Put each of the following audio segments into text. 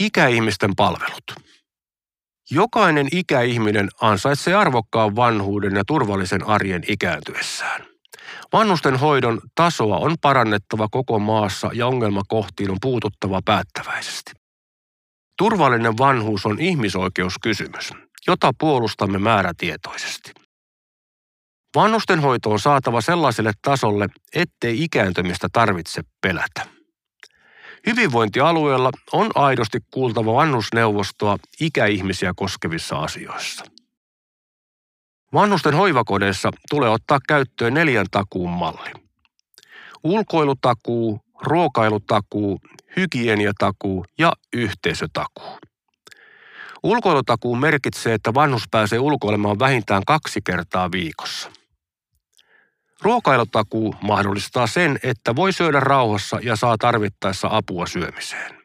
Ikäihmisten palvelut. Jokainen ikäihminen ansaitsee arvokkaan vanhuuden ja turvallisen arjen ikääntyessään. Vanhusten hoidon tasoa on parannettava koko maassa ja ongelmakohtiin on puututtava päättäväisesti. Turvallinen vanhuus on ihmisoikeuskysymys, jota puolustamme määrätietoisesti. Vanhustenhoito on saatava sellaiselle tasolle, ettei ikääntymistä tarvitse pelätä. Hyvinvointialueella on aidosti kuultava vanhusneuvostoa ikäihmisiä koskevissa asioissa. Vanhusten hoivakodeissa tulee ottaa käyttöön neljän takuun malli. Ulkoilutakuu, ruokailutakuu, hygieniatakuu ja yhteisötakuu. Ulkoilutakuu merkitsee, että vanhus pääsee ulkoilemaan vähintään kaksi kertaa viikossa. Ruokailutakuu mahdollistaa sen, että voi syödä rauhassa ja saa tarvittaessa apua syömiseen.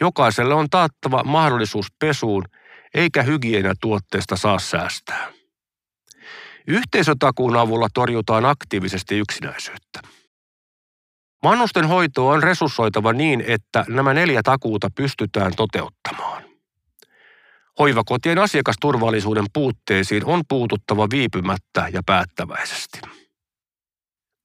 Jokaiselle on taattava mahdollisuus pesuun, eikä hygieniatuotteesta saa säästää. Yhteisötakuun avulla torjutaan aktiivisesti yksinäisyyttä. Vanhusten hoitoa on resurssoitava niin, että nämä neljä takuuta pystytään toteuttamaan. Hoivakotien asiakasturvallisuuden puutteisiin on puututtava viipymättä ja päättäväisesti.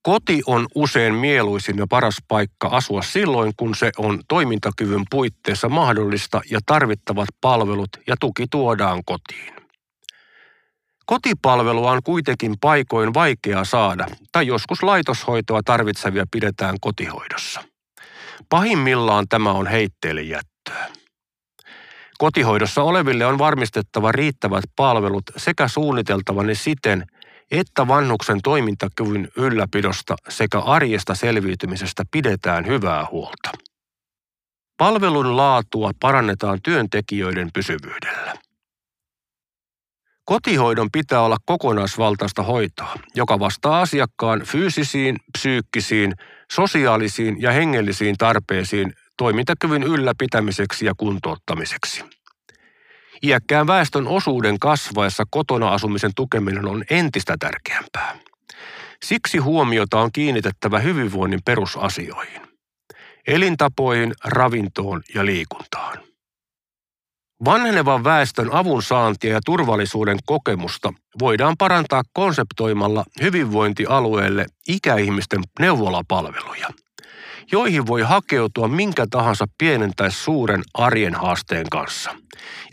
Koti on usein mieluisin ja paras paikka asua silloin, kun se on toimintakyvyn puitteissa mahdollista ja tarvittavat palvelut ja tuki tuodaan kotiin. Kotipalvelua on kuitenkin paikoin vaikea saada, tai joskus laitoshoitoa tarvitsevia pidetään kotihoidossa. Pahimmillaan tämä on heitteelle jättöä. Kotihoidossa oleville on varmistettava riittävät palvelut sekä suunniteltava ne siten, että vanhuksen toimintakyvyn ylläpidosta sekä arjesta selviytymisestä pidetään hyvää huolta. Palvelun laatua parannetaan työntekijöiden pysyvyydellä. Kotihoidon pitää olla kokonaisvaltaista hoitoa, joka vastaa asiakkaan fyysisiin, psyykkisiin, sosiaalisiin ja hengellisiin tarpeisiin toimintakyvyn ylläpitämiseksi ja kuntouttamiseksi. Iäkkään väestön osuuden kasvaessa kotona asumisen tukeminen on entistä tärkeämpää. Siksi huomiota on kiinnitettävä hyvinvoinnin perusasioihin. Elintapoihin, ravintoon ja liikuntaan. Vanhenevan väestön avunsaantia ja turvallisuuden kokemusta voidaan parantaa konseptoimalla hyvinvointialueelle ikäihmisten neuvolapalveluja, joihin voi hakeutua minkä tahansa pienen tai suuren arjen haasteen kanssa,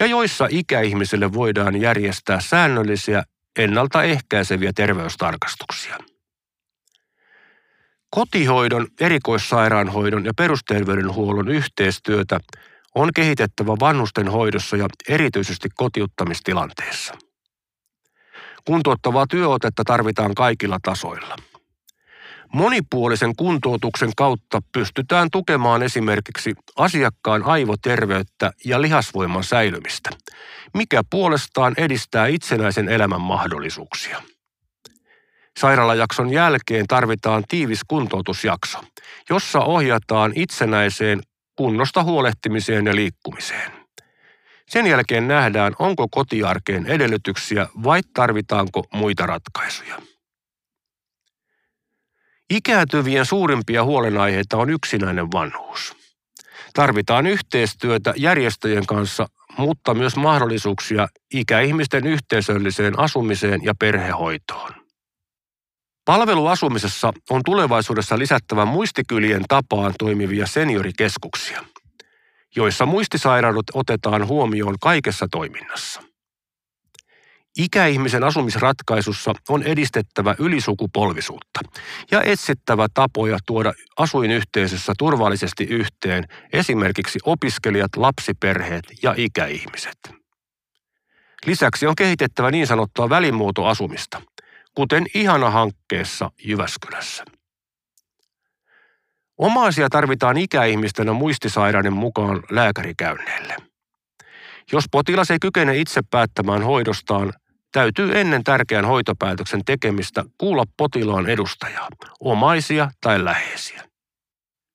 ja joissa ikäihmisille voidaan järjestää säännöllisiä ennaltaehkäiseviä terveystarkastuksia. Kotihoidon, erikoissairaanhoidon ja perusterveydenhuollon yhteistyötä on kehitettävä vanhusten hoidossa ja erityisesti kotiuttamistilanteessa. Kuntouttavaa työotetta tarvitaan kaikilla tasoilla. Monipuolisen kuntoutuksen kautta pystytään tukemaan esimerkiksi asiakkaan aivoterveyttä ja lihasvoiman säilymistä, mikä puolestaan edistää itsenäisen elämän mahdollisuuksia. Sairaalajakson jälkeen tarvitaan tiivis kuntoutusjakso, jossa ohjataan itsenäiseen kunnosta huolehtimiseen ja liikkumiseen. Sen jälkeen nähdään, onko kotiarkeen edellytyksiä vai tarvitaanko muita ratkaisuja. Ikääntyvien suurimpia huolenaiheita on yksinäinen vanhuus. Tarvitaan yhteistyötä järjestöjen kanssa, mutta myös mahdollisuuksia ikäihmisten yhteisölliseen asumiseen ja perhehoitoon. Palveluasumisessa on tulevaisuudessa lisättävä muistikylien tapaan toimivia seniorikeskuksia, joissa muistisairaudet otetaan huomioon kaikessa toiminnassa. Ikäihmisen asumisratkaisussa on edistettävä ylisukupolvisuutta ja etsittävä tapoja tuoda asuinyhteisössä turvallisesti yhteen esimerkiksi opiskelijat, lapsiperheet ja ikäihmiset. Lisäksi on kehitettävä niin sanottua välimuotoasumista, kuten Ihana-hankkeessa Jyväskylässä. Omaisia tarvitaan ikäihmisten ja muistisairaiden mukaan lääkärikäynneille. Jos potilas ei kykene itse päättämään hoidostaan, täytyy ennen tärkeän hoitopäätöksen tekemistä kuulla potilaan edustajaa, omaisia tai läheisiä.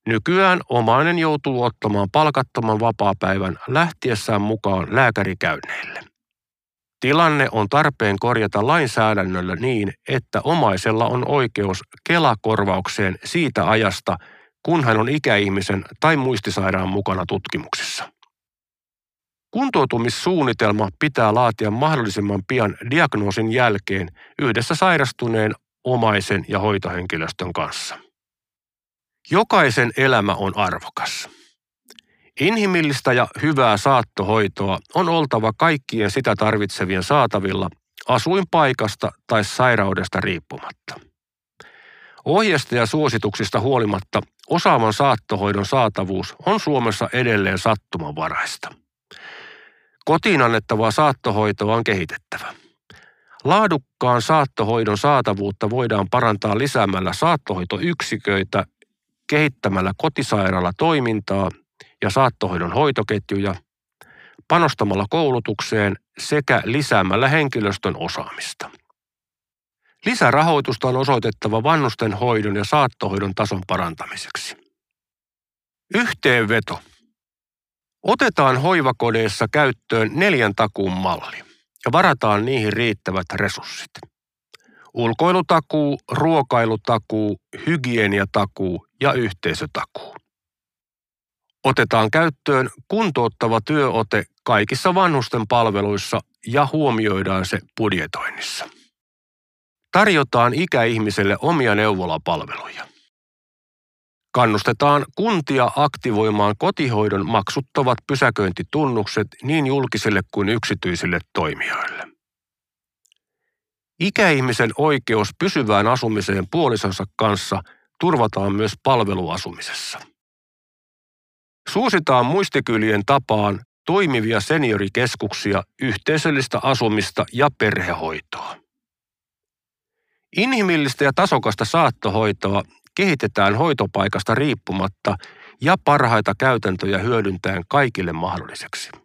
Nykyään omainen joutuu ottamaan palkattoman vapaapäivän lähtiessään mukaan lääkärikäynneille. Tilanne on tarpeen korjata lainsäädännöllä niin, että omaisella on oikeus Kelakorvaukseen siitä ajasta, kun hän on ikäihmisen tai muistisairaan mukana tutkimuksissa. Kuntoutumissuunnitelma pitää laatia mahdollisimman pian diagnoosin jälkeen yhdessä sairastuneen omaisen ja hoitohenkilöstön kanssa. Jokaisen elämä on arvokas. Inhimillistä ja hyvää saattohoitoa on oltava kaikkien sitä tarvitsevien saatavilla asuinpaikasta tai sairaudesta riippumatta. Ohjeista ja suosituksista huolimatta osaavan saattohoidon saatavuus on Suomessa edelleen sattumanvaraista. Kotiin annettavaa saattohoitoa on kehitettävä. Laadukkaan saattohoidon saatavuutta voidaan parantaa lisäämällä saattohoitoyksiköitä, kehittämällä kotisairaalatoimintaa ja saattohoidon hoitoketjuja, panostamalla koulutukseen sekä lisäämällä henkilöstön osaamista. Lisärahoitusta on osoitettava vannusten hoidon ja saattohoidon tason parantamiseksi. Yhteenveto. Otetaan hoivakodeissa käyttöön neljän takuun malli ja varataan niihin riittävät resurssit. Ulkoilutakuu, ruokailutakuu, hygieniatakuu ja yhteisötakuu. Otetaan käyttöön kuntouttava työote kaikissa vanhusten palveluissa ja huomioidaan se budjetoinnissa. Tarjotaan ikäihmiselle omia neuvolapalveluja. Kannustetaan kuntia aktivoimaan kotihoidon maksuttavat pysäköintitunnukset niin julkisille kuin yksityisille toimijoille. Ikäihmisen oikeus pysyvään asumiseen puolisonsa kanssa turvataan myös palveluasumisessa. Suositaan muistikylien tapaan toimivia seniorikeskuksia, yhteisöllistä asumista ja perhehoitoa. Inhimillistä ja tasokasta saattohoitoa kehitetään hoitopaikasta riippumatta ja parhaita käytäntöjä hyödyntäen kaikille mahdolliseksi.